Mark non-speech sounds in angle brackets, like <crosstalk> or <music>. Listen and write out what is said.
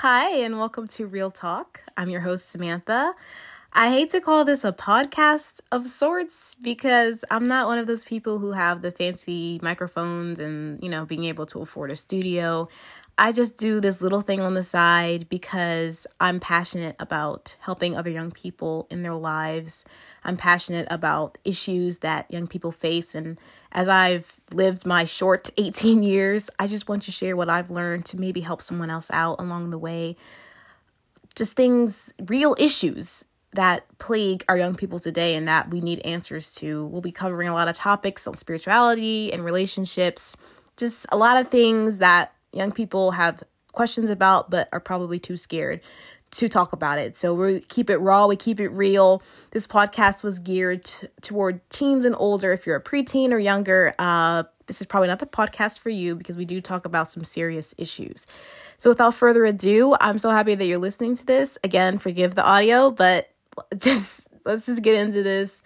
Hi, and welcome to Real Talk. I'm your host, Samantha. I hate to call this a podcast of sorts because I'm not one of those people who have the fancy microphones and, you know, being able to afford a studio. I just do this little thing on the side because I'm passionate about helping other young people in their lives. I'm passionate about issues that young people face. And as I've lived my short <laughs> 18 years, I just want to share what I've learned to maybe help someone else out along the way. Just things, real issues that plague our young people today and that we need answers to. We'll be covering a lot of topics on spirituality and relationships, just a lot of things that young people have questions about but are probably too scared to talk about it. So we keep it raw, we keep it real. This podcast was geared t- toward teens and older. If you're a preteen or younger, uh, this is probably not the podcast for you because we do talk about some serious issues. So without further ado, I'm so happy that you're listening to this. Again, forgive the audio, but <laughs> just let's just get into this.